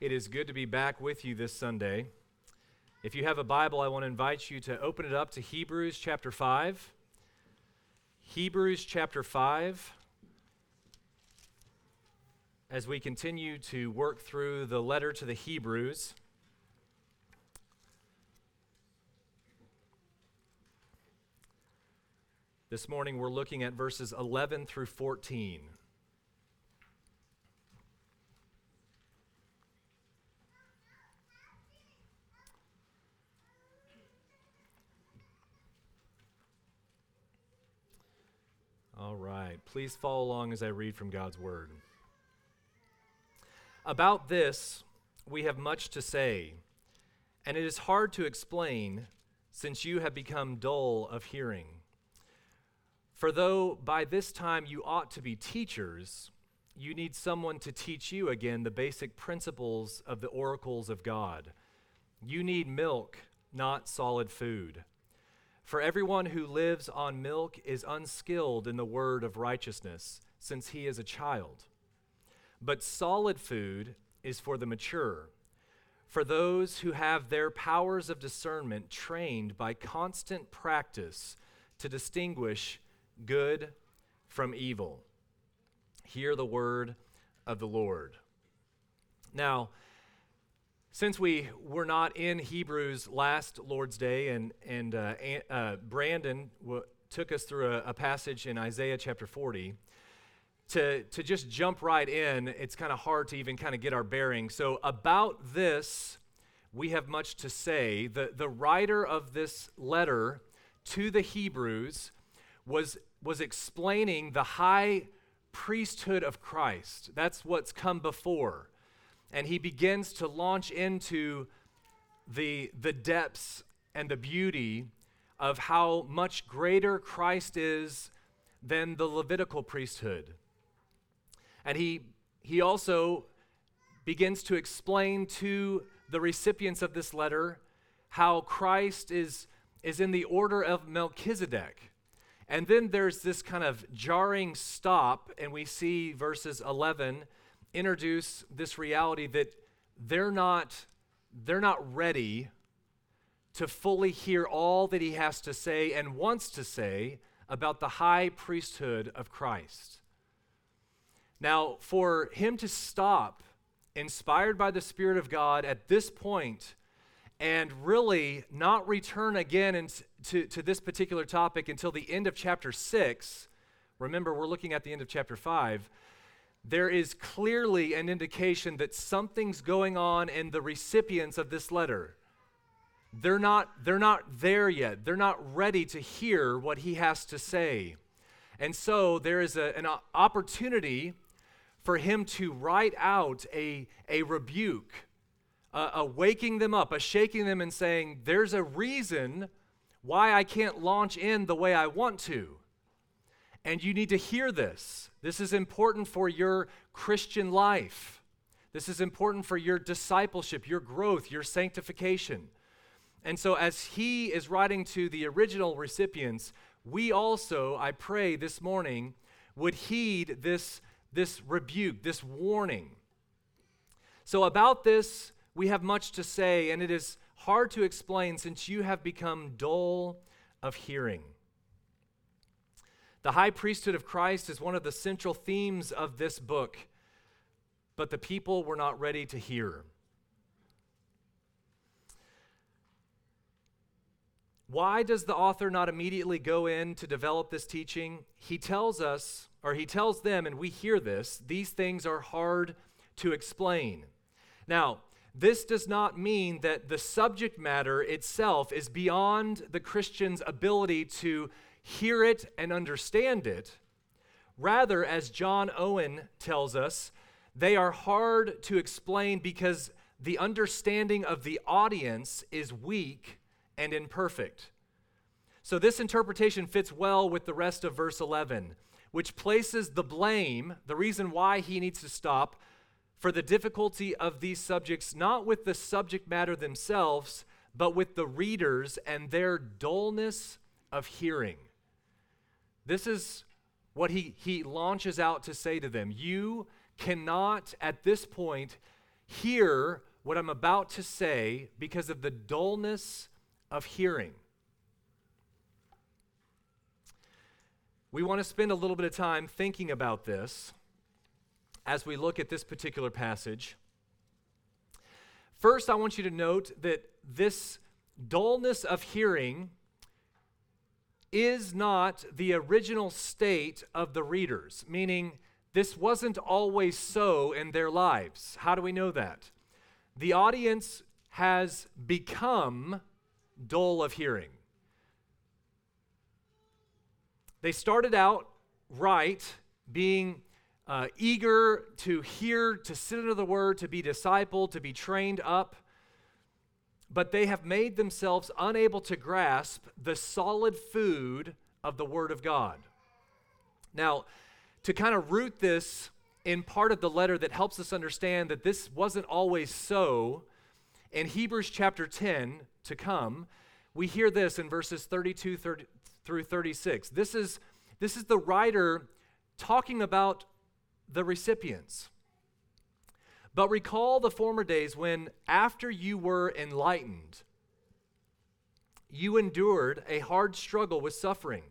It is good to be back with you this Sunday. If you have a Bible, I want to invite you to open it up to Hebrews chapter 5. Hebrews chapter 5. As we continue to work through the letter to the Hebrews, this morning we're looking at verses 11 through 14. All right. Please follow along as I read from God's Word. About this, we have much to say, and it is hard to explain since you have become dull of hearing. For though by this time you ought to be teachers, you need someone to teach you again the basic principles of the oracles of God. You need milk, not solid food. For everyone who lives on milk is unskilled in the word of righteousness, since he is a child. But solid food is for the mature, for those who have their powers of discernment trained by constant practice to distinguish good from evil. Hear the word of the Lord. Now, since we were not in Hebrews last Lord's Day, and, and uh, uh, Brandon w- took us through a, a, passage in Isaiah chapter 40, to, to just jump right in, it's kind of hard to even kind of get our bearing. So, about this, we have much to say. The, the writer of this letter to the Hebrews was, was explaining the high priesthood of Christ. That's what's come before and he begins to launch into the, the depths and the beauty of how much greater Christ is than the Levitical priesthood. And he, he also begins to explain to the recipients of this letter how Christ is, is in the order of Melchizedek. And then there's this kind of jarring stop, and we see verses 11 introduce this reality that they're not, they're not ready to fully hear all that he has to say and wants to say about the high priesthood of Christ. Now, for him to stop, inspired by the Spirit of God at this point, and really not return again to, to this particular topic until the end of chapter 6, remember, we're looking at the end of chapter 5 there is clearly an indication that something's going on in the recipients of this letter. They're not, they're not there yet. They're not ready to hear what he has to say. And so there is a, an opportunity for him to write out a, a rebuke, a, a waking them up, a shaking them and saying, There's a reason why I can't launch in the way I want to. And you need to hear this. This is important for your Christian life. This is important for your discipleship, your growth, your sanctification. And so, as he is writing to the original recipients, we also, I pray this morning, would heed this, this rebuke, this warning. So, about this, we have much to say, and it is hard to explain since you have become dull of hearing. The high priesthood of Christ is one of the central themes of this book, but the people were not ready to hear. Why does the author not immediately go in to develop this teaching? He tells us, or he tells them, and we hear this, these things are hard to explain. Now, this does not mean that the subject matter itself is beyond the Christian's ability to hear it and understand it. Rather, as John Owen tells us, they are hard to explain because the understanding of the audience is weak and imperfect. So, this interpretation fits well with the rest of verse 11, which places the blame, the reason why he needs to stop, for the difficulty of these subjects, not with the subject matter themselves, but with the readers and their dullness of hearing. This is what he, he launches out to say to them. You cannot, at this point, hear what I'm about to say because of the dullness of hearing. We want to spend a little bit of time thinking about this as we look at this particular passage. First, I want you to note that this dullness of hearing is not the original state of the readers, meaning this wasn't always so in their lives. How do we know that? The audience has become dull of hearing. They started out right, being uh, eager to hear, to sit under the word, to be discipled, to be trained up, but they have made themselves unable to grasp the solid food of the word of God. Now, to kind of root this in part of the letter that helps us understand that this wasn't always so, in Hebrews chapter 10 to come, we hear this in verses 32 30, through 36. This is, this is the writer talking about the recipients. But recall the former days when, after you were enlightened, you endured a hard struggle with suffering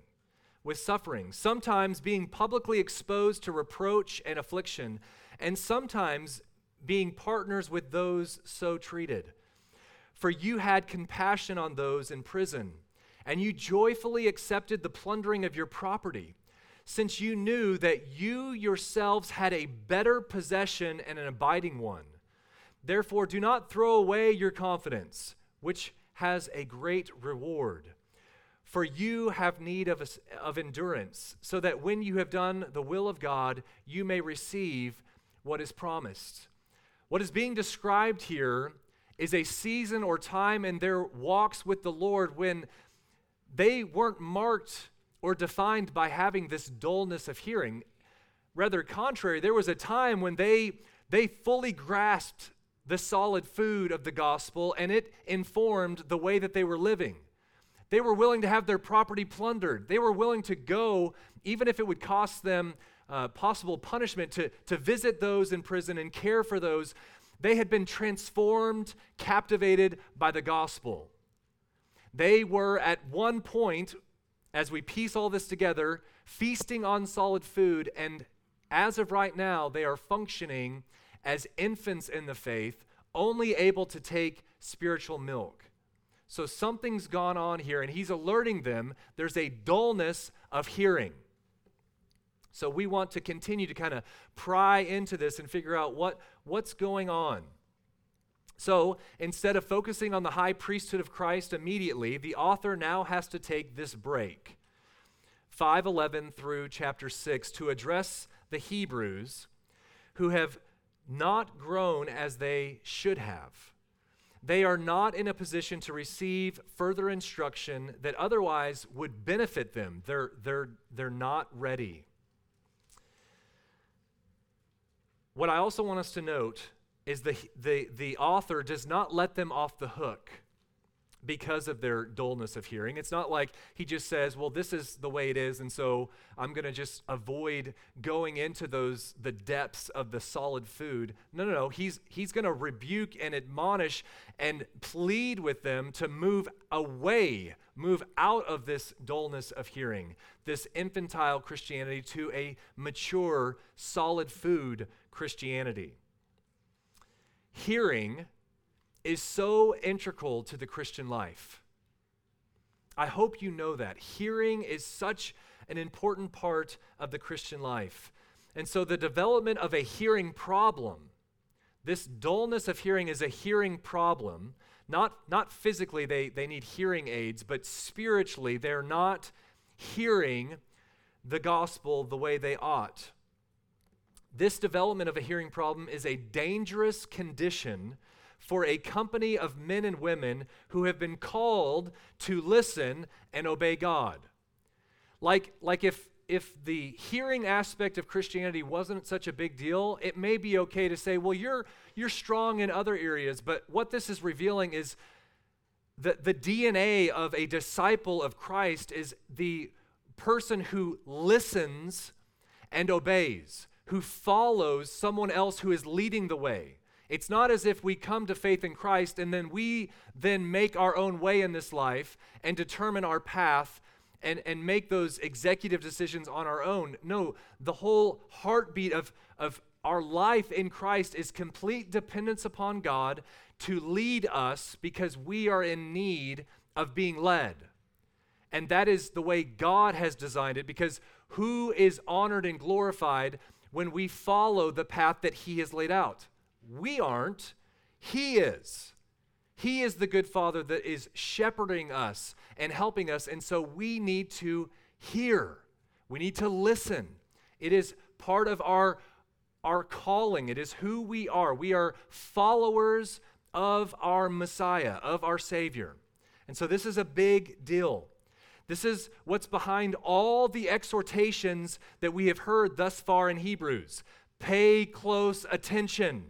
with suffering, sometimes being publicly exposed to reproach and affliction, and sometimes being partners with those so treated. For you had compassion on those in prison, and you joyfully accepted the plundering of your property, since you knew that you yourselves had a better possession and an abiding one. Therefore, do not throw away your confidence, which has a great reward. For you have need of, of endurance, so that when you have done the will of God, you may receive what is promised. What is being described here is a season or time in their walks with the Lord when they weren't marked or defined by having this dullness of hearing. Rather, contrary, there was a time when they, they fully grasped the solid food of the gospel and it informed the way that they were living. They were willing to have their property plundered. They were willing to go, even if it would cost them uh, possible punishment, to, to visit those in prison and care for those. They had been transformed, captivated by the gospel. They were at one point, as we piece all this together, feasting on solid food, and as of right now, they are functioning as infants in the faith, only able to take spiritual milk. So something's gone on here, and he's alerting them there's a dullness of hearing. So we want to continue to kind of pry into this and figure out what, what's going on. So instead of focusing on the high priesthood of Christ immediately, the author now has to take this break. 511 through chapter 6 to address the Hebrews who have not grown as they should have they are not in a position to receive further instruction that otherwise would benefit them. They're, they're, they're not ready. What I also want us to note is the, the, the author does not let them off the hook because of their dullness of hearing. It's not like he just says, "Well, this is the way it is, and so I'm going to just avoid going into those the depths of the solid food." No, no, no. He's he's going to rebuke and admonish and plead with them to move away, move out of this dullness of hearing, this infantile Christianity to a mature, solid food Christianity. Hearing is so integral to the Christian life. I hope you know that. Hearing is such an important part of the Christian life. And so the development of a hearing problem, this dullness of hearing is a hearing problem. Not, not physically, they, they need hearing aids, but spiritually, they're not hearing the gospel the way they ought. This development of a hearing problem is a dangerous condition for a company of men and women who have been called to listen and obey God. Like, like if, if the hearing aspect of Christianity wasn't such a big deal, it may be okay to say, well, you're, you're strong in other areas. But what this is revealing is that the DNA of a disciple of Christ is the person who listens and obeys, who follows someone else who is leading the way. It's not as if we come to faith in Christ and then we then make our own way in this life and determine our path and, and make those executive decisions on our own. No, the whole heartbeat of, of our life in Christ is complete dependence upon God to lead us because we are in need of being led. And that is the way God has designed it because who is honored and glorified when we follow the path that He has laid out? We aren't, He is. He is the good Father that is shepherding us and helping us. And so we need to hear, we need to listen. It is part of our, our calling, it is who we are. We are followers of our Messiah, of our Savior. And so this is a big deal. This is what's behind all the exhortations that we have heard thus far in Hebrews. Pay close attention.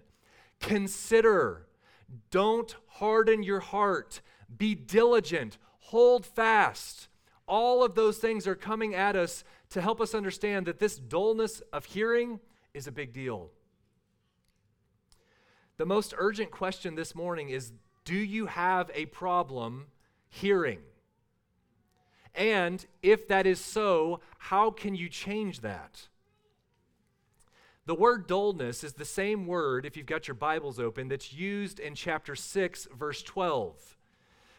Consider. Don't harden your heart. Be diligent. Hold fast. All of those things are coming at us to help us understand that this dullness of hearing is a big deal. The most urgent question this morning is Do you have a problem hearing? And if that is so, how can you change that? The word dullness is the same word, if you've got your Bibles open, that's used in chapter 6, verse 12,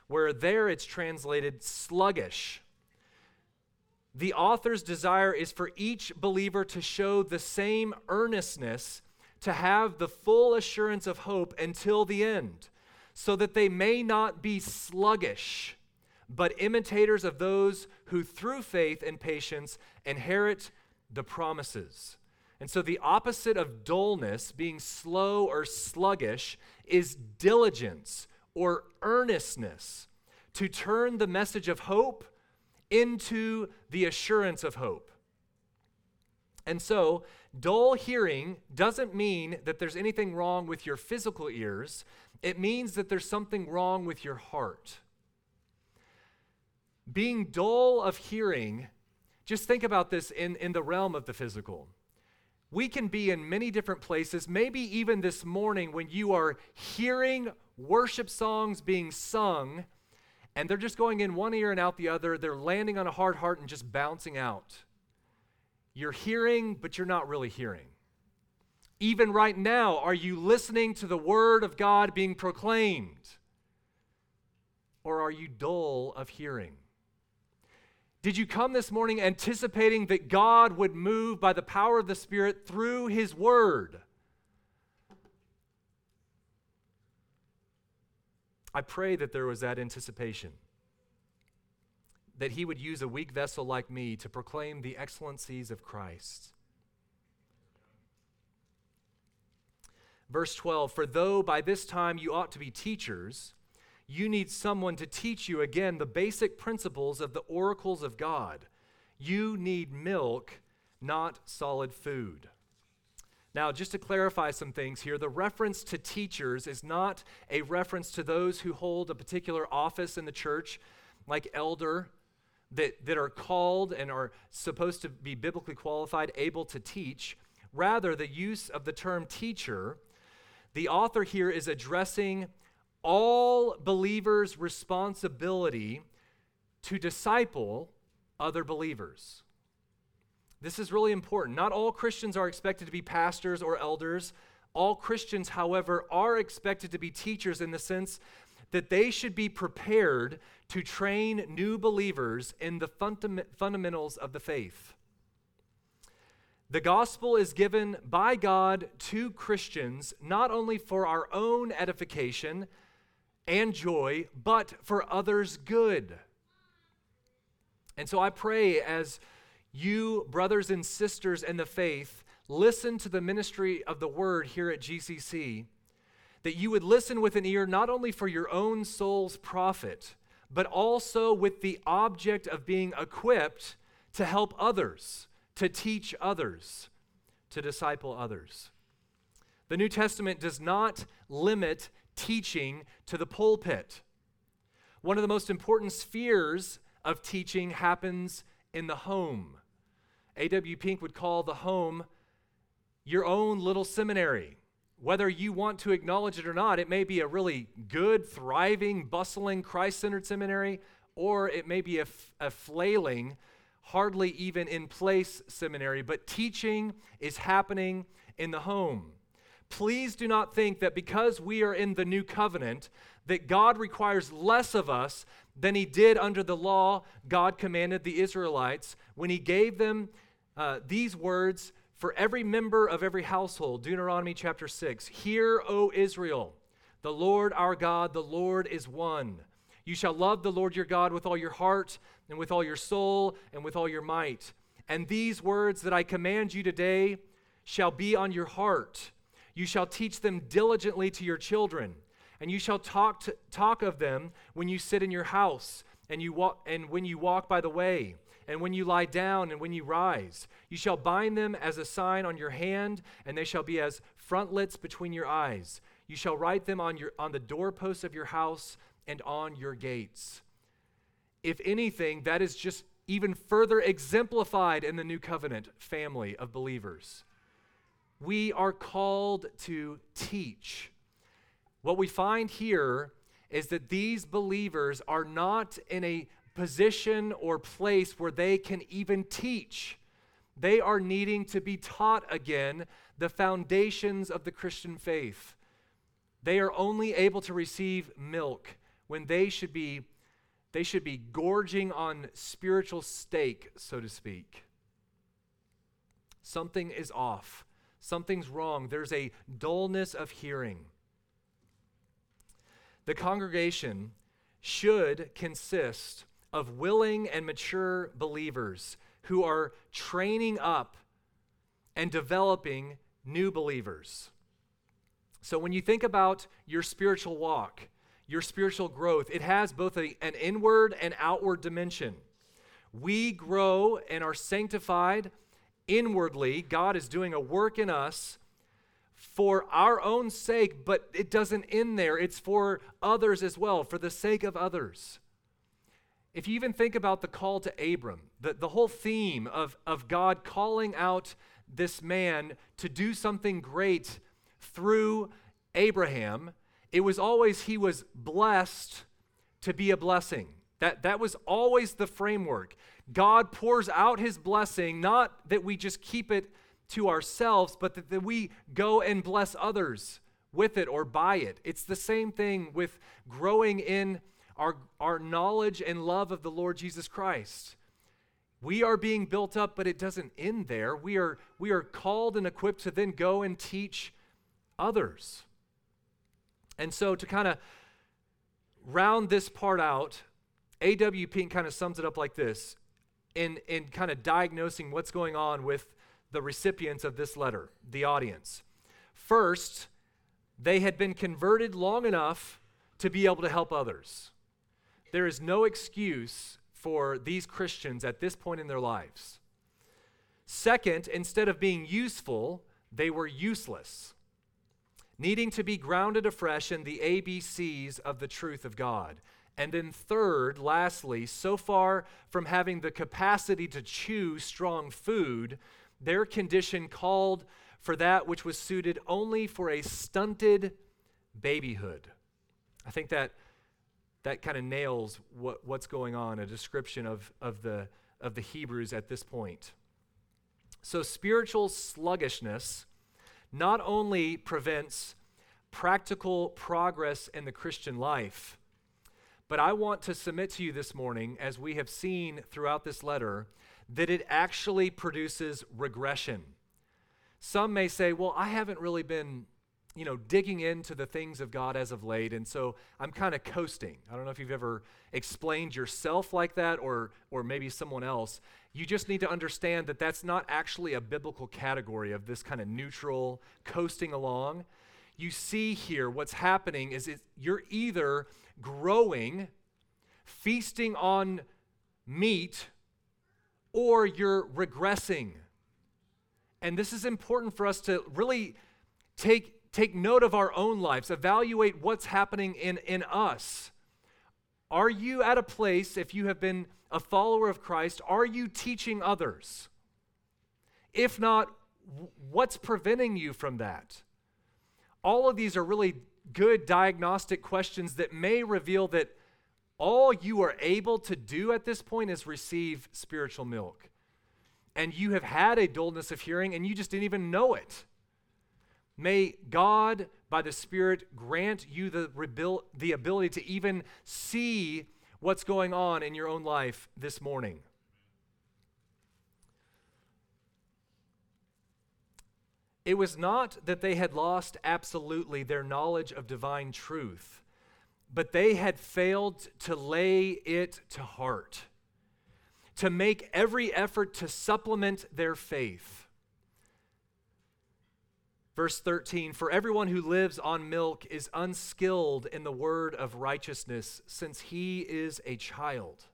where there it's translated sluggish. The author's desire is for each believer to show the same earnestness to have the full assurance of hope until the end, so that they may not be sluggish but imitators of those who through faith and patience inherit the promises. And so the opposite of dullness, being slow or sluggish, is diligence or earnestness to turn the message of hope into the assurance of hope. And so, dull hearing doesn't mean that there's anything wrong with your physical ears, it means that there's something wrong with your heart. Being dull of hearing, just think about this in, in the realm of the physical. We can be in many different places, maybe even this morning when you are hearing worship songs being sung, and they're just going in one ear and out the other. They're landing on a hard heart and just bouncing out. You're hearing, but you're not really hearing. Even right now, are you listening to the word of God being proclaimed? Or are you dull of hearing? Did you come this morning anticipating that God would move by the power of the Spirit through His Word? I pray that there was that anticipation. That He would use a weak vessel like me to proclaim the excellencies of Christ. Verse 12 For though by this time you ought to be teachers, you need someone to teach you again the basic principles of the oracles of God. You need milk, not solid food. Now, just to clarify some things here, the reference to teachers is not a reference to those who hold a particular office in the church, like elder, that, that are called and are supposed to be biblically qualified, able to teach. Rather, the use of the term teacher, the author here is addressing all believers' responsibility to disciple other believers. This is really important. Not all Christians are expected to be pastors or elders. All Christians, however, are expected to be teachers in the sense that they should be prepared to train new believers in the fundamentals of the faith. The gospel is given by God to Christians not only for our own edification, and joy, but for others' good. And so I pray as you, brothers and sisters in the faith, listen to the ministry of the word here at GCC, that you would listen with an ear not only for your own soul's profit, but also with the object of being equipped to help others, to teach others, to disciple others. The New Testament does not limit teaching to the pulpit. One of the most important spheres of teaching happens in the home. A.W. Pink would call the home your own little seminary whether you want to acknowledge it or not, it may be a really good, thriving, bustling, Christ centered seminary, or it may be a, f- a flailing, hardly even in place seminary, but teaching is happening in the home. Please do not think that because we are in the new covenant, that God requires less of us than he did under the law God commanded the Israelites when he gave them uh, these words for every member of every household. Deuteronomy chapter 6. Hear, O Israel, the Lord our God, the Lord is one. You shall love the Lord your God with all your heart, and with all your soul, and with all your might. And these words that I command you today shall be on your heart. You shall teach them diligently to your children, and you shall talk, to, talk of them when you sit in your house, and, you walk, and when you walk by the way and when you lie down and when you rise. You shall bind them as a sign on your hand, and they shall be as frontlets between your eyes. You shall write them on, your, on the doorposts of your house and on your gates. If anything, that is just even further exemplified in the new covenant family of believers. We are called to teach. What we find here is that these believers are not in a position or place where they can even teach. They are needing to be taught again the foundations of the Christian faith. They are only able to receive milk when they should be they should be gorging on spiritual steak, so to speak. Something is off. Something's wrong. There's a dullness of hearing. The congregation should consist of willing and mature believers who are training up and developing new believers. So, when you think about your spiritual walk, your spiritual growth, it has both a, an inward and outward dimension. We grow and are sanctified inwardly. God is doing a work in us for our own sake, but it doesn't end there. It's for others as well, for the sake of others. If you even think about the call to Abram, the, the whole theme of, of God calling out this man to do something great through Abraham, it was always he was blessed to be a blessing. That, that was always the framework. God pours out his blessing, not that we just keep it to ourselves, but that, that we go and bless others with it or by it. It's the same thing with growing in our, our knowledge and love of the Lord Jesus Christ. We are being built up, but it doesn't end there. We are, we are called and equipped to then go and teach others. And so, to kind of round this part out, A.W. Pink kind of sums it up like this in, in kind of diagnosing what's going on with the recipients of this letter, the audience. First, they had been converted long enough to be able to help others. There is no excuse for these Christians at this point in their lives. Second, instead of being useful, they were useless, needing to be grounded afresh in the ABCs of the truth of God. And then, third, lastly, so far from having the capacity to chew strong food, their condition called for that which was suited only for a stunted babyhood. I think that that kind of nails what, what's going on, a description of, of, the, of the Hebrews at this point. So, spiritual sluggishness not only prevents practical progress in the Christian life, but I want to submit to you this morning, as we have seen throughout this letter, that it actually produces regression. Some may say, well, I haven't really been you know, digging into the things of God as of late, and so I'm kind of coasting. I don't know if you've ever explained yourself like that or, or maybe someone else. You just need to understand that that's not actually a biblical category of this kind of neutral coasting along. You see here what's happening is it, you're either growing, feasting on meat, or you're regressing. And this is important for us to really take take note of our own lives, evaluate what's happening in, in us. Are you at a place, if you have been a follower of Christ, are you teaching others? If not, what's preventing you from that? All of these are really good diagnostic questions that may reveal that all you are able to do at this point is receive spiritual milk. And you have had a dullness of hearing and you just didn't even know it. May God, by the Spirit, grant you the, the ability to even see what's going on in your own life this morning. It was not that they had lost absolutely their knowledge of divine truth, but they had failed to lay it to heart, to make every effort to supplement their faith. Verse 13 For everyone who lives on milk is unskilled in the word of righteousness, since he is a child.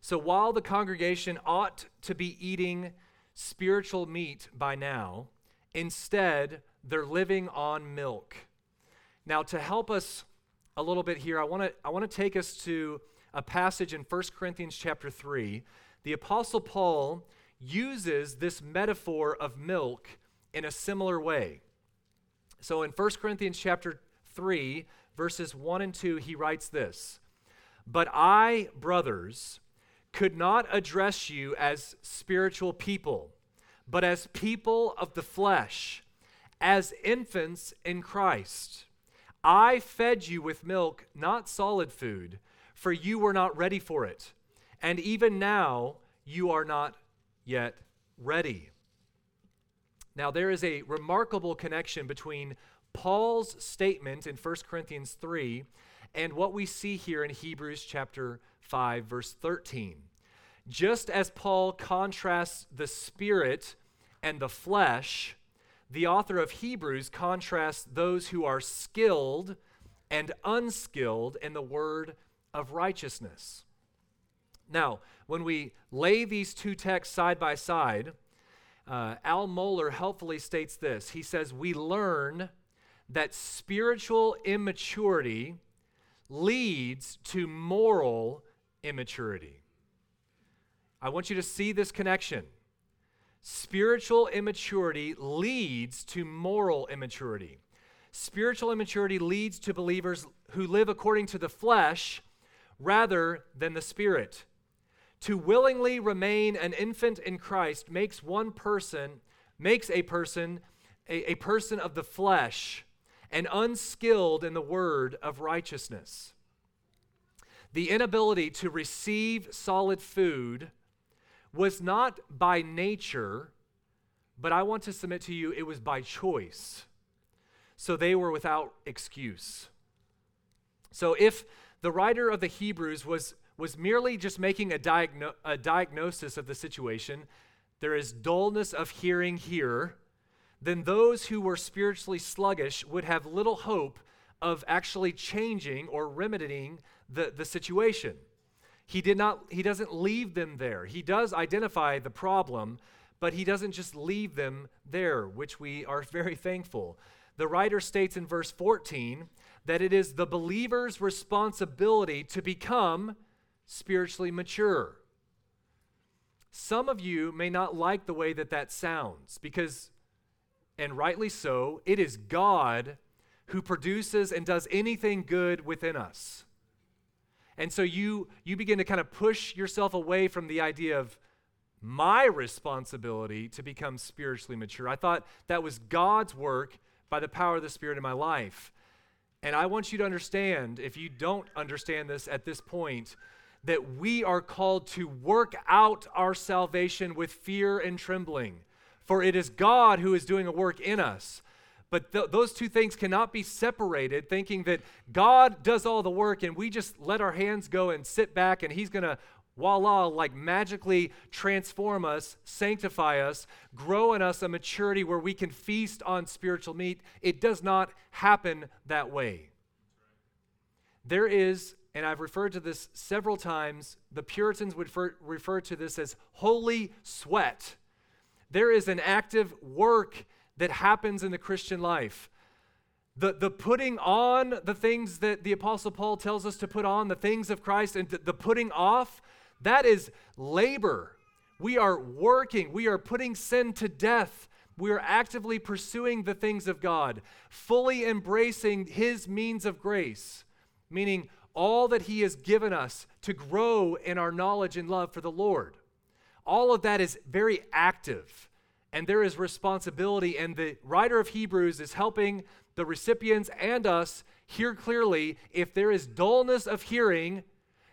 So while the congregation ought to be eating spiritual meat by now. Instead, they're living on milk. Now, to help us a little bit here, I want to I want to take us to a passage in 1 Corinthians chapter 3. The apostle Paul uses this metaphor of milk in a similar way. So in 1 Corinthians chapter 3, verses 1 and 2, he writes this But I, brothers, could not address you as spiritual people, but as people of the flesh, as infants in Christ. I fed you with milk, not solid food, for you were not ready for it. And even now, you are not yet ready. Now, there is a remarkable connection between Paul's statement in 1 Corinthians 3 and what we see here in Hebrews chapter 5, verse 13. Just as Paul contrasts the spirit and the flesh, the author of Hebrews contrasts those who are skilled and unskilled in the word of righteousness. Now, when we lay these two texts side by side, uh, Al Mohler helpfully states this. He says, We learn that spiritual immaturity leads to moral immaturity. I want you to see this connection. Spiritual immaturity leads to moral immaturity. Spiritual immaturity leads to believers who live according to the flesh rather than the spirit. To willingly remain an infant in Christ makes one person, makes a person a, a person of the flesh and unskilled in the word of righteousness. The inability to receive solid food was not by nature, but I want to submit to you it was by choice. So they were without excuse. So if the writer of the Hebrews was, was merely just making a, diagno- a diagnosis of the situation, there is dullness of hearing here, then those who were spiritually sluggish would have little hope of actually changing or remedying the, the situation. He did not he doesn't leave them there. He does identify the problem, but he doesn't just leave them there, which we are very thankful. The writer states in verse 14 that it is the believer's responsibility to become spiritually mature. Some of you may not like the way that that sounds because, and rightly so, it is God who produces and does anything good within us. And so you you begin to kind of push yourself away from the idea of my responsibility to become spiritually mature. I thought that was God's work by the power of the Spirit in my life. And I want you to understand, if you don't understand this at this point, that we are called to work out our salvation with fear and trembling. For it is God who is doing a work in us. But th- those two things cannot be separated, thinking that God does all the work and we just let our hands go and sit back and He's going to, voila, like magically transform us, sanctify us, grow in us a maturity where we can feast on spiritual meat. It does not happen that way. There is, and I've referred to this several times, the Puritans would refer, refer to this as holy sweat. There is an active work that happens in the Christian life. The, the putting on the things that the Apostle Paul tells us to put on, the things of Christ, and the putting off, that is labor. We are working, we are putting sin to death. we are actively pursuing the things of God, fully embracing His means of grace, meaning all that He has given us to grow in our knowledge and love for the Lord. All of that is very active, and there is responsibility. And the writer of Hebrews is helping the recipients and us hear clearly if there is dullness of hearing,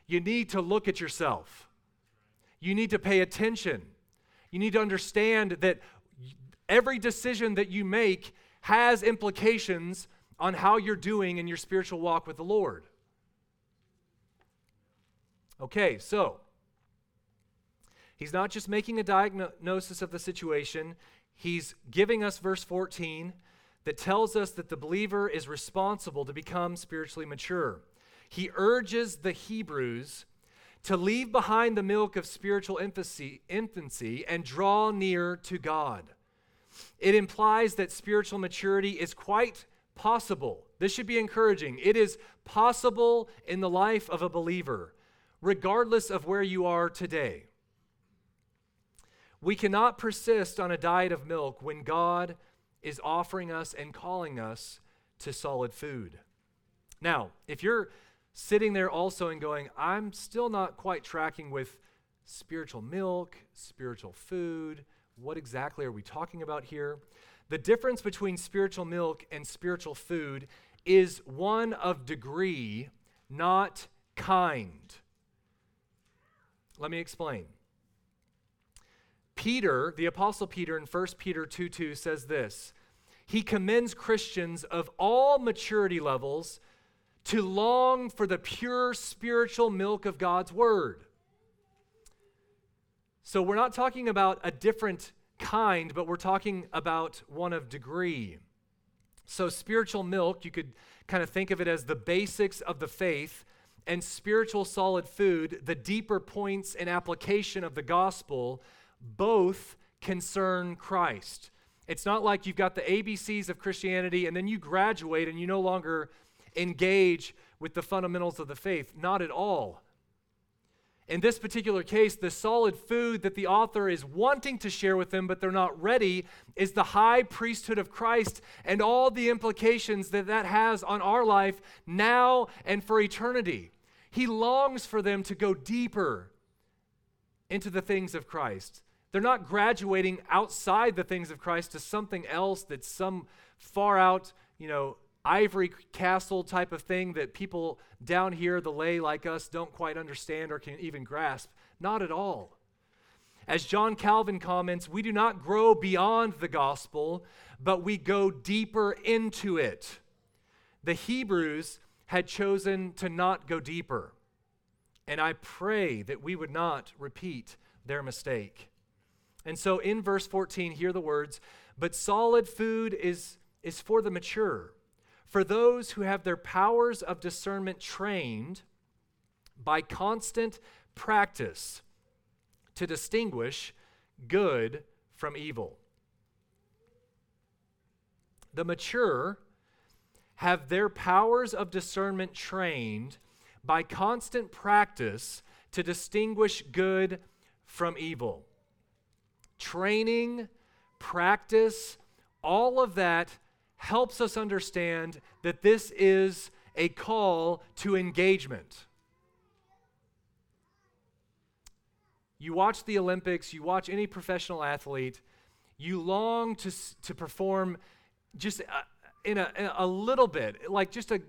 you need to look at yourself. You need to pay attention. You need to understand that every decision that you make has implications on how you're doing in your spiritual walk with the Lord. Okay, so he's not just making a diagnosis of the situation, he's giving us verse 14 that tells us that the believer is responsible to become spiritually mature. He urges the Hebrews to leave behind the milk of spiritual infancy, infancy and draw near to God. It implies that spiritual maturity is quite possible. This should be encouraging. It is possible in the life of a believer regardless of where you are today. We cannot persist on a diet of milk when God is offering us and calling us to solid food. Now, if you're sitting there also and going, I'm still not quite tracking with spiritual milk, spiritual food, what exactly are we talking about here? The difference between spiritual milk and spiritual food is one of degree, not kind. Let me explain. Peter, the Apostle Peter in 1 Peter 2 2 says this He commends Christians of all maturity levels to long for the pure spiritual milk of God's Word. So we're not talking about a different kind, but we're talking about one of degree. So, spiritual milk, you could kind of think of it as the basics of the faith and spiritual solid food, the deeper points and application of the gospel, both concern Christ. It's not like you've got the ABCs of Christianity and then you graduate and you no longer engage with the fundamentals of the faith. Not at all. In this particular case, the solid food that the author is wanting to share with them, but they're not ready, is the high priesthood of Christ and all the implications that that has on our life now and for eternity. He longs for them to go deeper into the things of Christ. They're not graduating outside the things of Christ to something else that's some far out, you know, ivory castle type of thing that people down here, the lay like us, don't quite understand or can even grasp. Not at all. As John Calvin comments, we do not grow beyond the gospel, but we go deeper into it. The Hebrews had chosen to not go deeper. And I pray that we would not repeat their mistake. And so in verse 14, hear the words, but solid food is, is for the mature, for those who have their powers of discernment trained by constant practice to distinguish good from evil. The mature have their powers of discernment trained by constant practice to distinguish good from evil. Training, practice, all of that helps us understand that this is a call to engagement. You watch the Olympics, you watch any professional athlete, you long to, to perform just uh, in a, in a little bit, like just a,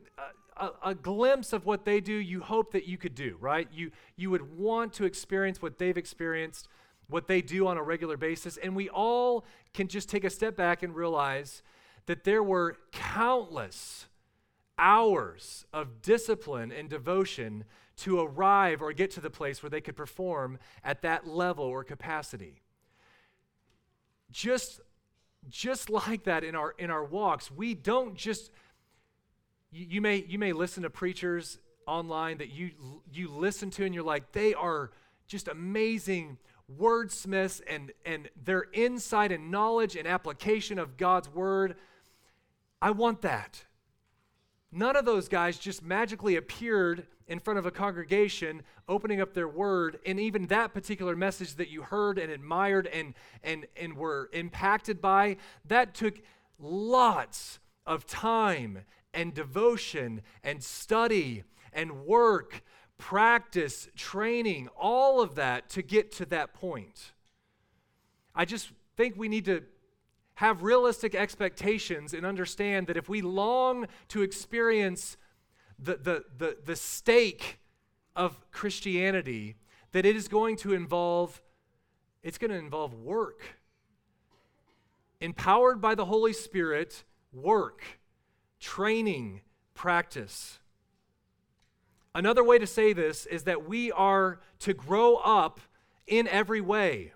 a, a, glimpse of what they do, you hope that you could do, right? You, you would want to experience what they've experienced, what they do on a regular basis. And we all can just take a step back and realize that there were countless hours of discipline and devotion to arrive or get to the place where they could perform at that level or capacity. Just just like that in our in our walks we don't just you, you, may you may listen to preachers online that you you listen to and you're like they are just amazing wordsmiths and and their insight and knowledge and application of God's word. I want that. None of those guys just magically appeared in front of a congregation, opening up their word, and even that particular message that you heard and admired and, and, and were impacted by, that took lots of time and devotion and study and work, practice, training, all of that to get to that point. I just think we need to have realistic expectations and understand that if we long to experience the, the, the, the steak of Christianity, that it is going to involve, it's going to involve work. Empowered by the Holy Spirit, work, training, practice. Another way to say this is that we are to grow up in every way.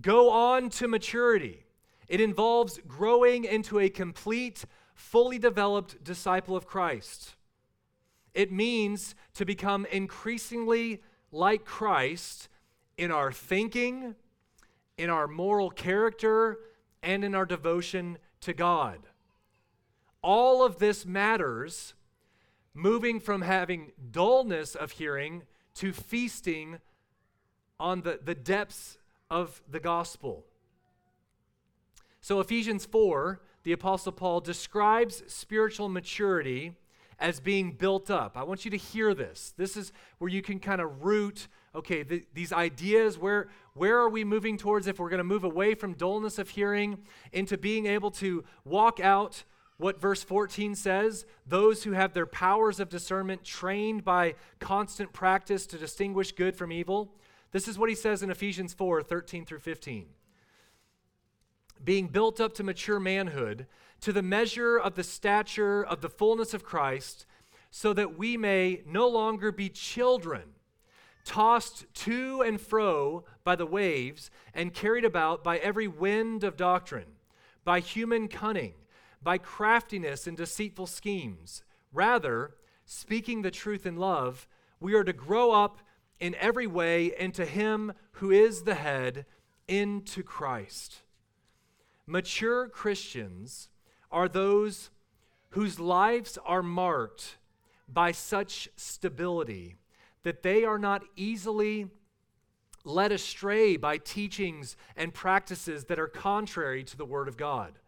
Go on to maturity. It involves growing into a complete, fully developed disciple of Christ. It means to become increasingly like Christ in our thinking, in our moral character, and in our devotion to God. All of this matters, moving from having dullness of hearing to feasting on the, the depths of the gospel. So, Ephesians 4, the Apostle Paul describes spiritual maturity as being built up. I want you to hear this. This is where you can kind of root, okay, the, these ideas. Where, where are we moving towards if we're going to move away from dullness of hearing into being able to walk out what verse 14 says those who have their powers of discernment trained by constant practice to distinguish good from evil? This is what he says in Ephesians 4 13 through 15 being built up to mature manhood, to the measure of the stature of the fullness of Christ, so that we may no longer be children, tossed to and fro by the waves, and carried about by every wind of doctrine, by human cunning, by craftiness and deceitful schemes. Rather, speaking the truth in love, we are to grow up in every way into Him who is the head, into Christ. Mature Christians are those whose lives are marked by such stability that they are not easily led astray by teachings and practices that are contrary to the Word of God.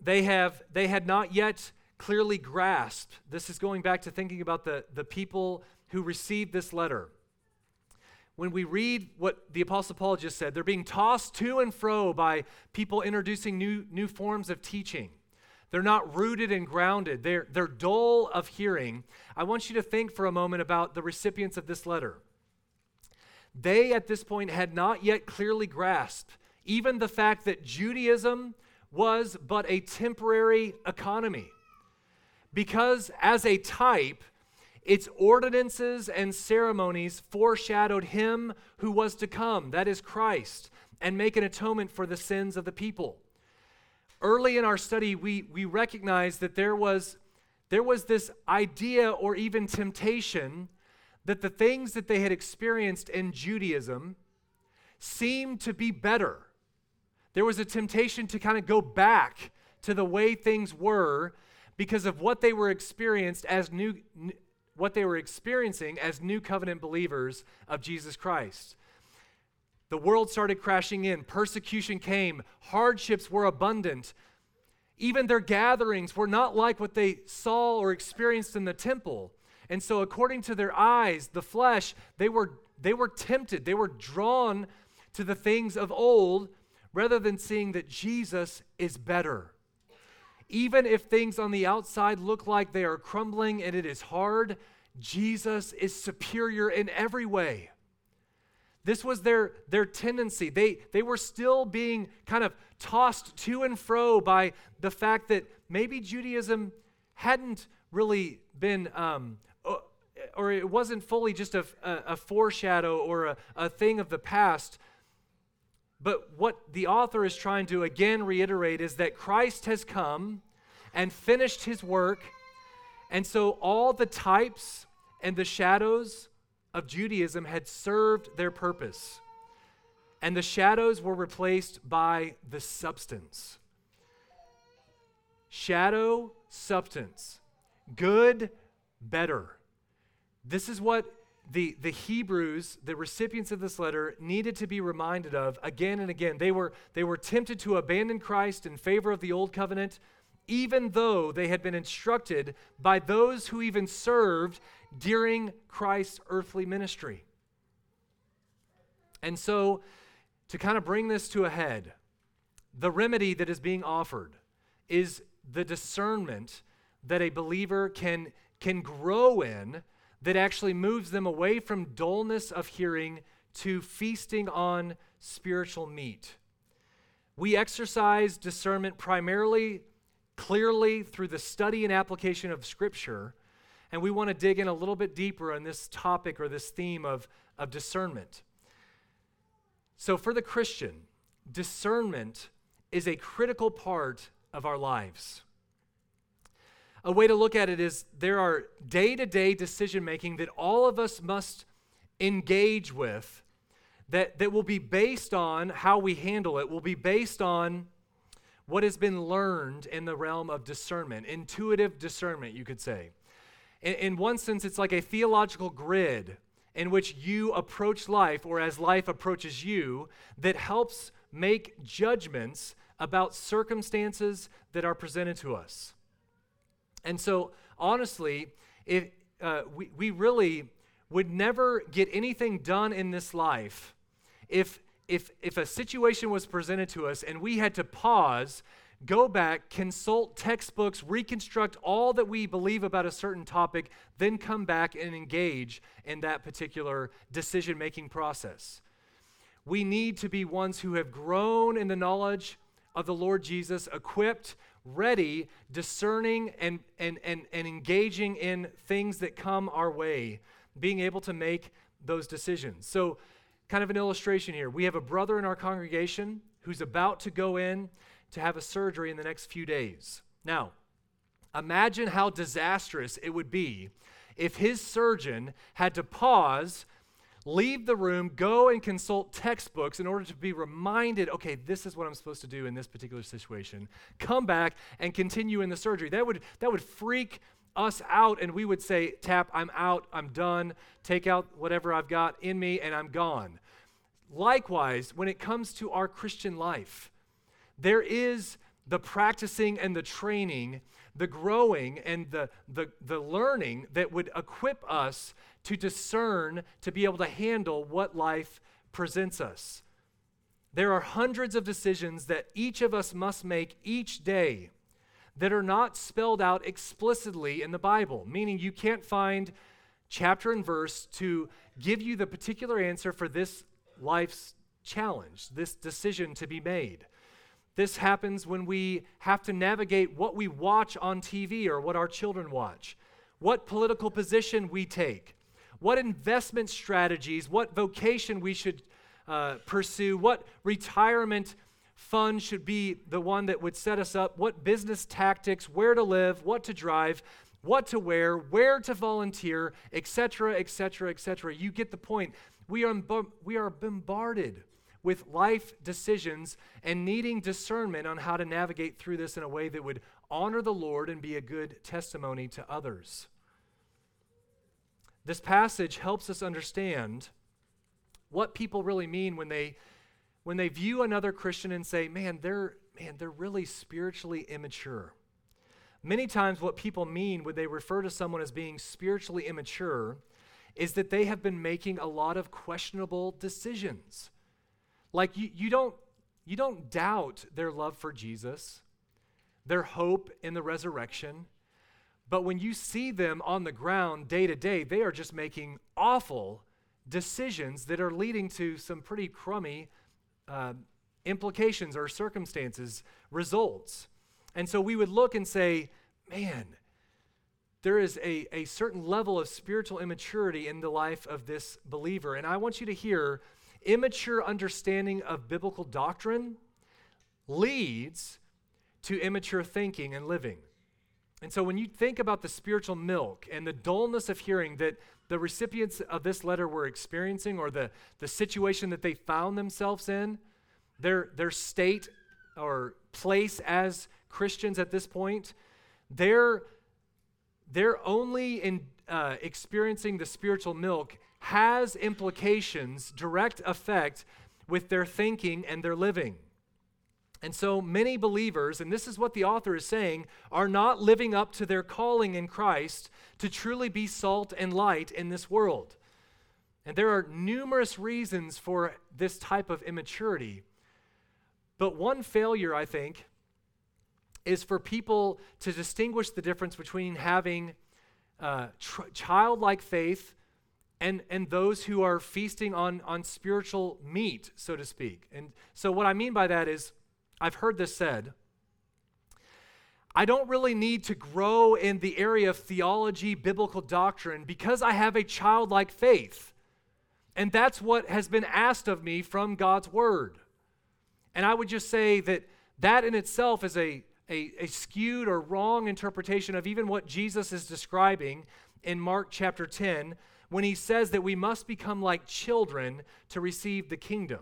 They, have, they had not yet clearly grasped, this is going back to thinking about the, the people who received this letter when we read what the Apostle Paul just said, they're being tossed to and fro by people introducing new, new forms of teaching. They're not rooted and grounded, they're, they're dull of hearing. I want you to think for a moment about the recipients of this letter. They, at this point, had not yet clearly grasped even the fact that Judaism was but a temporary economy. Because, as a type, its ordinances and ceremonies foreshadowed him who was to come, that is Christ, and make an atonement for the sins of the people. Early in our study, we, we recognized that there was, there was this idea or even temptation that the things that they had experienced in Judaism seemed to be better. There was a temptation to kind of go back to the way things were because of what they were experienced as new what they were experiencing as new covenant believers of Jesus Christ. The world started crashing in, persecution came, hardships were abundant. Even their gatherings were not like what they saw or experienced in the temple. And so, according to their eyes, the flesh, they were, they were tempted, they were drawn to the things of old rather than seeing that Jesus is better. Even if things on the outside look like they are crumbling and it is hard, Jesus is superior in every way. This was their, their tendency. They, they were still being kind of tossed to and fro by the fact that maybe Judaism hadn't really been, um, or it wasn't fully just a, a, a foreshadow or a, a thing of the past. But what the author is trying to again reiterate is that Christ has come and finished his work. And so all the types and the shadows of Judaism had served their purpose. And the shadows were replaced by the substance. Shadow substance. Good, better. This is what the, the Hebrews, the recipients of this letter, needed to be reminded of again and again. They were, they were tempted to abandon Christ in favor of the old covenant, even though they had been instructed by those who even served during Christ's earthly ministry. And so, to kind of bring this to a head, the remedy that is being offered is the discernment that a believer can, can grow in that actually moves them away from dullness of hearing to feasting on spiritual meat. We exercise discernment primarily, clearly through the study and application of Scripture, and we want to dig in a little bit deeper on this topic or this theme of, of discernment. So, for the Christian, discernment is a critical part of our lives. A way to look at it is there are day to day decision making that all of us must engage with that, that will be based on how we handle it, will be based on what has been learned in the realm of discernment, intuitive discernment, you could say. In, in one sense, it's like a theological grid in which you approach life, or as life approaches you, that helps make judgments about circumstances that are presented to us. And so, honestly, if, uh, we, we really would never get anything done in this life if, if, if a situation was presented to us and we had to pause, go back, consult textbooks, reconstruct all that we believe about a certain topic, then come back and engage in that particular decision making process. We need to be ones who have grown in the knowledge of the Lord Jesus, equipped, ready, discerning, and, and, and, and engaging in things that come our way, being able to make those decisions. So, kind of an illustration here. We have a brother in our congregation who's about to go in to have a surgery in the next few days. Now, imagine how disastrous it would be if his surgeon had to pause leave the room, go and consult textbooks in order to be reminded, okay, this is what I'm supposed to do in this particular situation. Come back and continue in the surgery. That would that would freak us out and we would say, "Tap, I'm out. I'm done. Take out whatever I've got in me and I'm gone." Likewise, when it comes to our Christian life, there is the practicing and the training, the growing and the, the, the learning that would equip us to discern, to be able to handle what life presents us. There are hundreds of decisions that each of us must make each day that are not spelled out explicitly in the Bible, meaning you can't find chapter and verse to give you the particular answer for this life's challenge, this decision to be made. This happens when we have to navigate what we watch on TV or what our children watch, what political position we take, what investment strategies, what vocation we should uh, pursue, what retirement fund should be the one that would set us up, what business tactics, where to live, what to drive, what to wear, where to volunteer, etc., etc., etc. You get the point. We are, we are bombarded with life decisions and needing discernment on how to navigate through this in a way that would honor the Lord and be a good testimony to others. This passage helps us understand what people really mean when they when they view another Christian and say, "Man, they're man, they're really spiritually immature." Many times what people mean when they refer to someone as being spiritually immature is that they have been making a lot of questionable decisions. Like you, you don't you don't doubt their love for Jesus, their hope in the resurrection. But when you see them on the ground day to day, they are just making awful decisions that are leading to some pretty crummy uh, implications or circumstances, results. And so we would look and say, man, there is a, a certain level of spiritual immaturity in the life of this believer. And I want you to hear immature understanding of biblical doctrine leads to immature thinking and living. And so when you think about the spiritual milk and the dullness of hearing that the recipients of this letter were experiencing or the, the situation that they found themselves in, their, their state or place as Christians at this point, they're, they're only in, uh, experiencing the spiritual milk has implications, direct effect with their thinking and their living. And so many believers, and this is what the author is saying, are not living up to their calling in Christ to truly be salt and light in this world. And there are numerous reasons for this type of immaturity. But one failure, I think, is for people to distinguish the difference between having uh, tr- childlike faith and, and those who are feasting on, on spiritual meat, so to speak. And so, what I mean by that is, I've heard this said. I don't really need to grow in the area of theology, biblical doctrine, because I have a childlike faith. And that's what has been asked of me from God's word. And I would just say that that in itself is a, a, a, skewed or wrong interpretation of even what Jesus is describing in Mark chapter 10 when he says that we must become like children to receive the kingdom.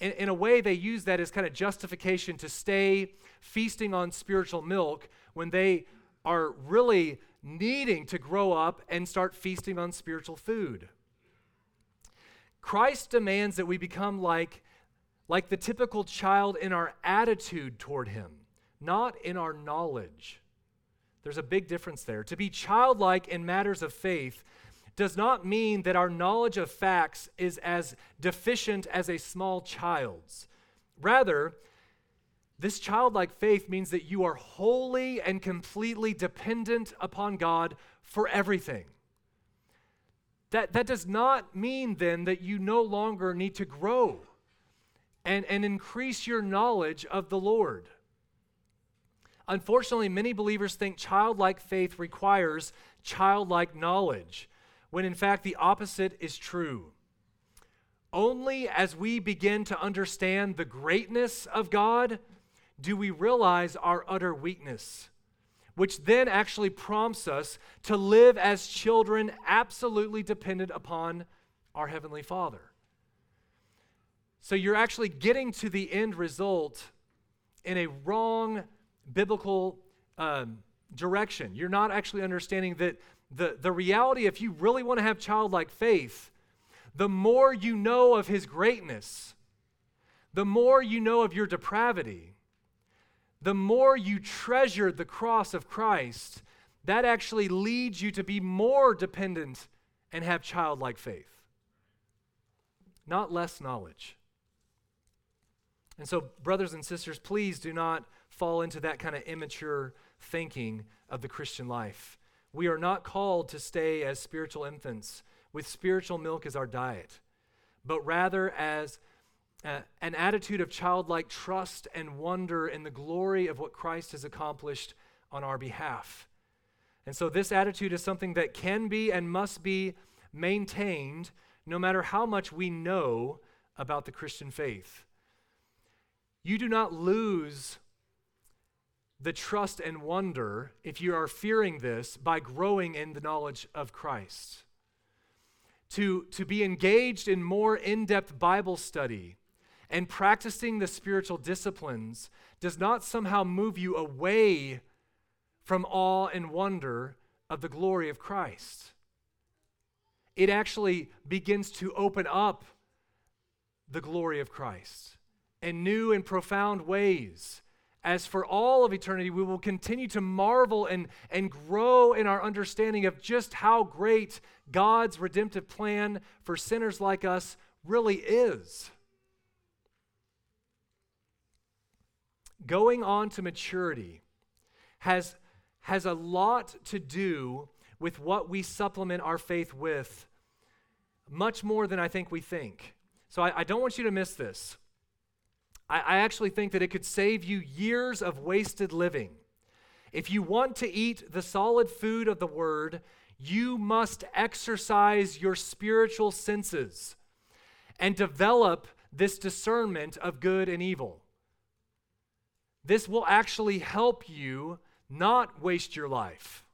In, in a way, they use that as kind of justification to stay feasting on spiritual milk when they are really needing to grow up and start feasting on spiritual food. Christ demands that we become like, like the typical child in our attitude toward him, not in our knowledge. There's a big difference there. To be childlike in matters of faith does not mean that our knowledge of facts is as deficient as a small child's. Rather, this childlike faith means that you are wholly and completely dependent upon God for everything. That, that does not mean then that you no longer need to grow and, and increase your knowledge of the Lord. Unfortunately, many believers think childlike faith requires childlike knowledge when in fact the opposite is true. Only as we begin to understand the greatness of God do we realize our utter weakness, which then actually prompts us to live as children absolutely dependent upon our Heavenly Father. So you're actually getting to the end result in a wrong biblical um, direction. You're not actually understanding that the, the reality, if you really want to have childlike faith, the more you know of his greatness, the more you know of your depravity, the more you treasure the cross of Christ, that actually leads you to be more dependent and have childlike faith, not less knowledge. And so, brothers and sisters, please do not fall into that kind of immature thinking of the Christian life. We are not called to stay as spiritual infants with spiritual milk as our diet, but rather as uh, an attitude of childlike trust and wonder in the glory of what Christ has accomplished on our behalf. And so, this attitude is something that can be and must be maintained no matter how much we know about the Christian faith. You do not lose the trust and wonder, if you are fearing this, by growing in the knowledge of Christ. To, to be engaged in more in depth Bible study and practicing the spiritual disciplines does not somehow move you away from awe and wonder of the glory of Christ. It actually begins to open up the glory of Christ in new and profound ways as for all of eternity, we will continue to marvel and, and grow in our understanding of just how great God's redemptive plan for sinners like us really is. Going on to maturity has, has a lot to do with what we supplement our faith with, much more than I think we think. So I, I don't want you to miss this. I, I actually think that it could save you years of wasted living. If you want to eat the solid food of the word, you must exercise your spiritual senses and develop this discernment of good and evil. This will actually help you not waste your life.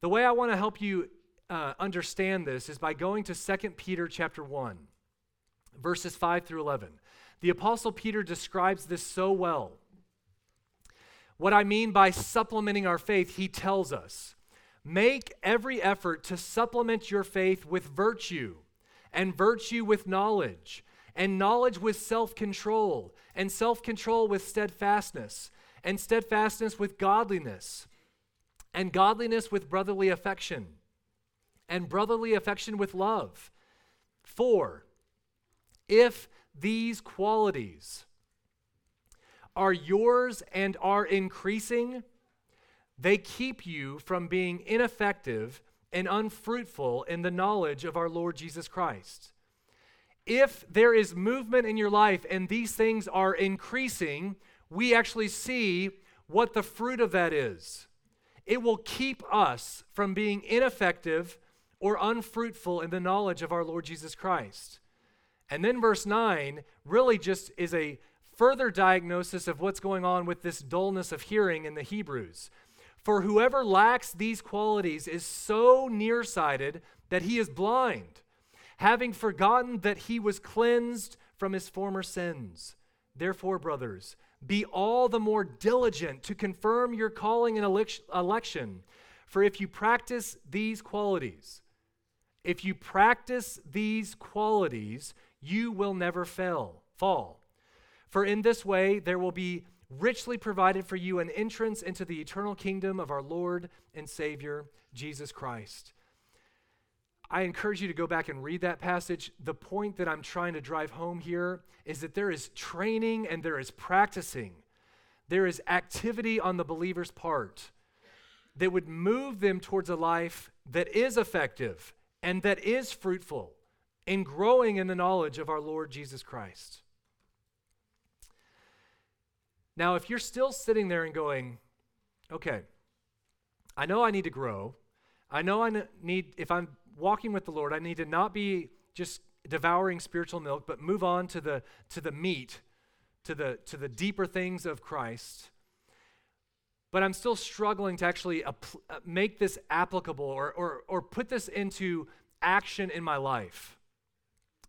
The way I want to help you uh, understand this is by going to 2 Peter chapter 1, verses 5 through 11. The Apostle Peter describes this so well. What I mean by supplementing our faith, he tells us make every effort to supplement your faith with virtue, and virtue with knowledge, and knowledge with self control, and self control with steadfastness, and steadfastness with godliness, and godliness with brotherly affection, and brotherly affection with love. For if these qualities, are yours and are increasing, they keep you from being ineffective and unfruitful in the knowledge of our Lord Jesus Christ. If there is movement in your life and these things are increasing, we actually see what the fruit of that is. It will keep us from being ineffective or unfruitful in the knowledge of our Lord Jesus Christ. And then verse 9 really just is a further diagnosis of what's going on with this dullness of hearing in the Hebrews. For whoever lacks these qualities is so nearsighted that he is blind, having forgotten that he was cleansed from his former sins. Therefore, brothers, be all the more diligent to confirm your calling and election. For if you practice these qualities, if you practice these qualities, you will never fail, fall. For in this way there will be richly provided for you an entrance into the eternal kingdom of our Lord and Savior, Jesus Christ. I encourage you to go back and read that passage. The point that I'm trying to drive home here is that there is training and there is practicing. There is activity on the believer's part that would move them towards a life that is effective and that is fruitful in growing in the knowledge of our Lord Jesus Christ. Now, if you're still sitting there and going, okay, I know I need to grow. I know I need, if I'm walking with the Lord, I need to not be just devouring spiritual milk, but move on to the, to the meat, to the, to the deeper things of Christ. But I'm still struggling to actually uh, make this applicable or, or, or put this into action in my life.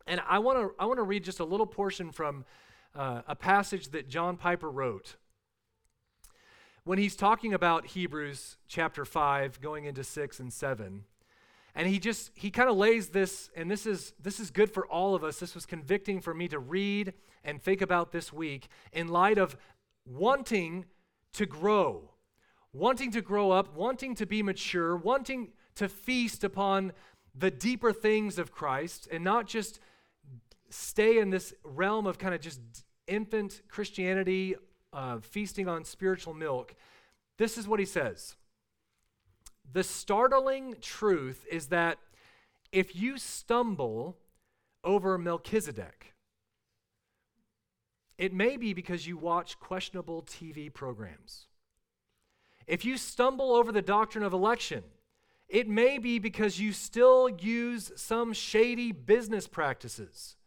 And I want to I want to read just a little portion from uh, a passage that John Piper wrote. When he's talking about Hebrews chapter 5 going into 6 and 7, and he just he kind of lays this and this is this is good for all of us. This was convicting for me to read and think about this week in light of wanting to grow, wanting to grow up, wanting to be mature, wanting to feast upon the deeper things of Christ and not just stay in this realm of kind of just infant Christianity, uh, feasting on spiritual milk, this is what he says. The startling truth is that if you stumble over Melchizedek, it may be because you watch questionable TV programs. If you stumble over the doctrine of election, it may be because you still use some shady business practices.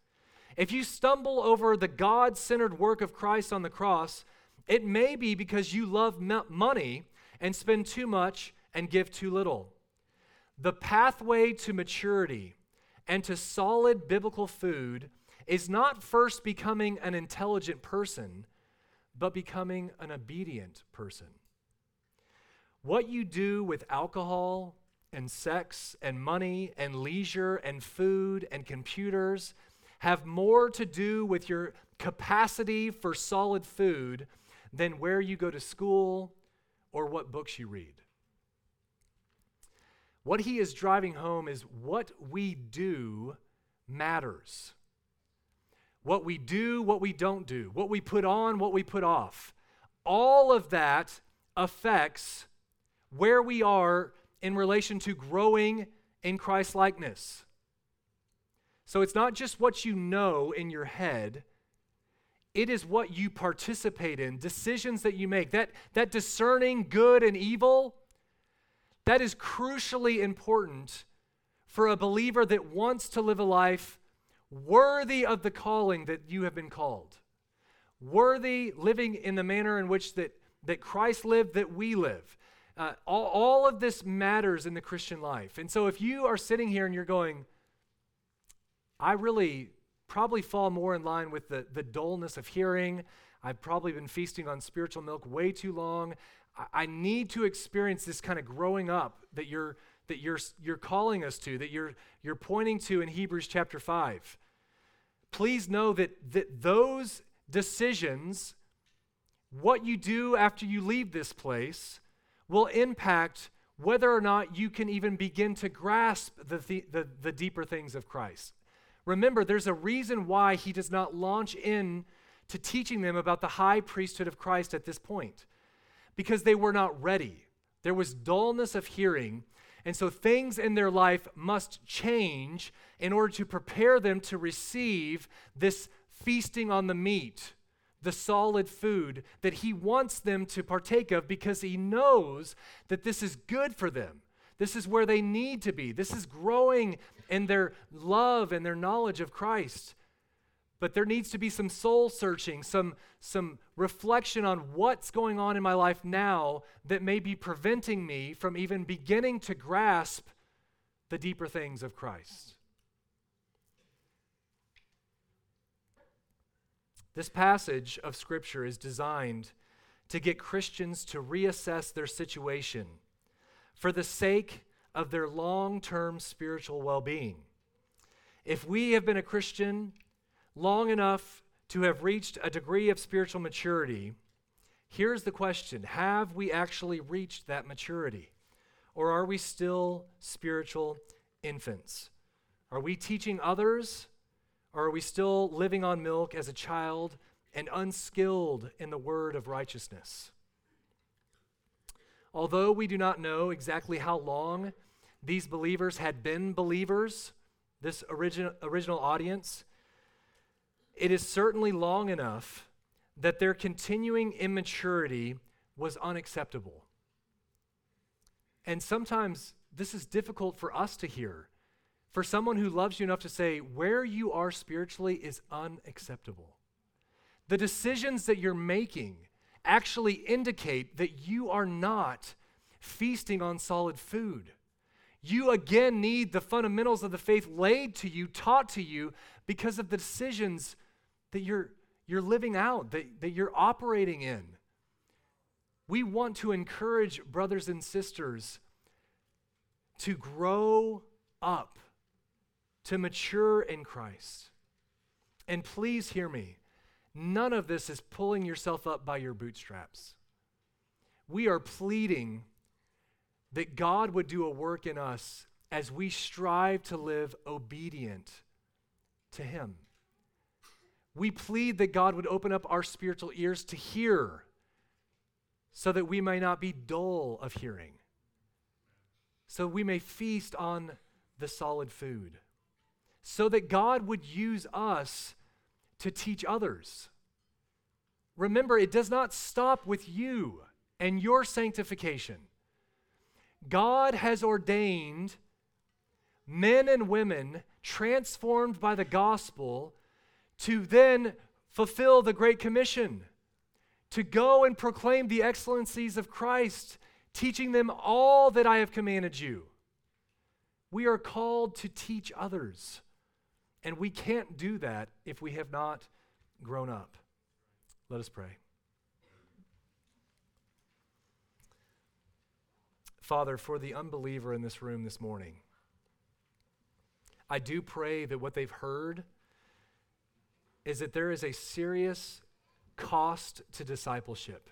If you stumble over the God centered work of Christ on the cross, it may be because you love money and spend too much and give too little. The pathway to maturity and to solid biblical food is not first becoming an intelligent person, but becoming an obedient person. What you do with alcohol and sex and money and leisure and food and computers have more to do with your capacity for solid food than where you go to school or what books you read. What he is driving home is what we do matters. What we do, what we don't do, what we put on, what we put off. All of that affects where we are in relation to growing in Christ likeness. So it's not just what you know in your head, it is what you participate in, decisions that you make. That, that discerning good and evil, that is crucially important for a believer that wants to live a life worthy of the calling that you have been called. Worthy living in the manner in which that, that Christ lived, that we live. Uh, all, all of this matters in the Christian life. And so if you are sitting here and you're going, I really probably fall more in line with the, the dullness of hearing. I've probably been feasting on spiritual milk way too long. I, I need to experience this kind of growing up that you're that you're you're calling us to, that you're you're pointing to in Hebrews chapter 5. Please know that, that those decisions, what you do after you leave this place, will impact whether or not you can even begin to grasp the, the, the, the deeper things of Christ. Remember, there's a reason why he does not launch in to teaching them about the high priesthood of Christ at this point, because they were not ready. There was dullness of hearing, and so things in their life must change in order to prepare them to receive this feasting on the meat, the solid food that he wants them to partake of because he knows that this is good for them. This is where they need to be. This is growing in their love and their knowledge of Christ. But there needs to be some soul searching, some, some reflection on what's going on in my life now that may be preventing me from even beginning to grasp the deeper things of Christ. This passage of Scripture is designed to get Christians to reassess their situation for the sake of their long term spiritual well being. If we have been a Christian long enough to have reached a degree of spiritual maturity, here's the question Have we actually reached that maturity? Or are we still spiritual infants? Are we teaching others? Or are we still living on milk as a child and unskilled in the word of righteousness? Although we do not know exactly how long these believers had been believers, this original, original audience, it is certainly long enough that their continuing immaturity was unacceptable. And sometimes this is difficult for us to hear. For someone who loves you enough to say, where you are spiritually is unacceptable. The decisions that you're making actually indicate that you are not feasting on solid food. You again need the fundamentals of the faith laid to you, taught to you, because of the decisions that you're, you're living out, that, that you're operating in. We want to encourage brothers and sisters to grow up, to mature in Christ. And please hear me. None of this is pulling yourself up by your bootstraps. We are pleading that God would do a work in us as we strive to live obedient to Him. We plead that God would open up our spiritual ears to hear so that we may not be dull of hearing, so we may feast on the solid food, so that God would use us to teach others. Remember, it does not stop with you and your sanctification. God has ordained men and women transformed by the gospel to then fulfill the Great Commission, to go and proclaim the excellencies of Christ, teaching them all that I have commanded you. We are called to teach others, and we can't do that if we have not grown up. Let us pray. Father, for the unbeliever in this room this morning, I do pray that what they've heard is that there is a serious cost to discipleship.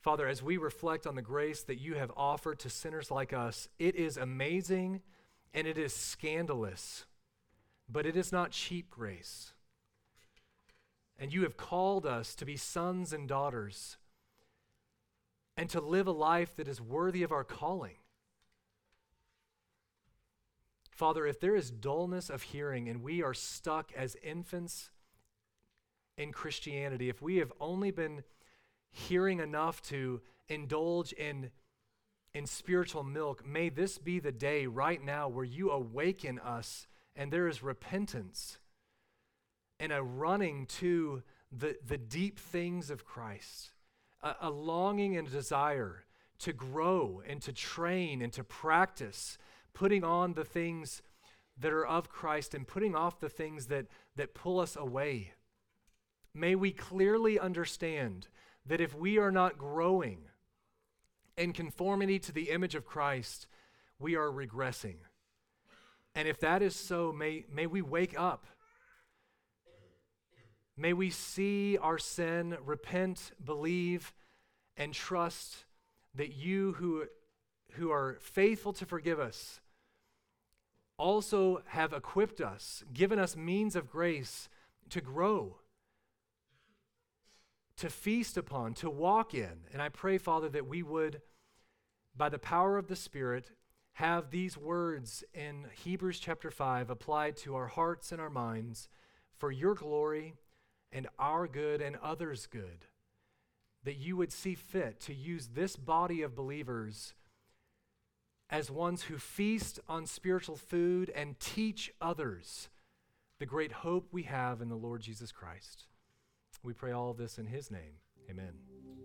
Father, as we reflect on the grace that you have offered to sinners like us, it is amazing and it is scandalous, but it is not cheap grace. And you have called us to be sons and daughters and to live a life that is worthy of our calling. Father, if there is dullness of hearing and we are stuck as infants in Christianity, if we have only been hearing enough to indulge in, in spiritual milk, may this be the day right now where you awaken us and there is repentance and a running to the, the deep things of Christ, a, a longing and desire to grow and to train and to practice putting on the things that are of Christ and putting off the things that, that pull us away. May we clearly understand that if we are not growing in conformity to the image of Christ, we are regressing. And if that is so, may, may we wake up. May we see our sin, repent, believe, and trust that you who, who are faithful to forgive us also have equipped us, given us means of grace to grow, to feast upon, to walk in. And I pray, Father, that we would, by the power of the Spirit, have these words in Hebrews chapter 5 applied to our hearts and our minds for your glory and our good and others' good. That you would see fit to use this body of believers as ones who feast on spiritual food and teach others the great hope we have in the Lord Jesus Christ. We pray all of this in his name. Amen.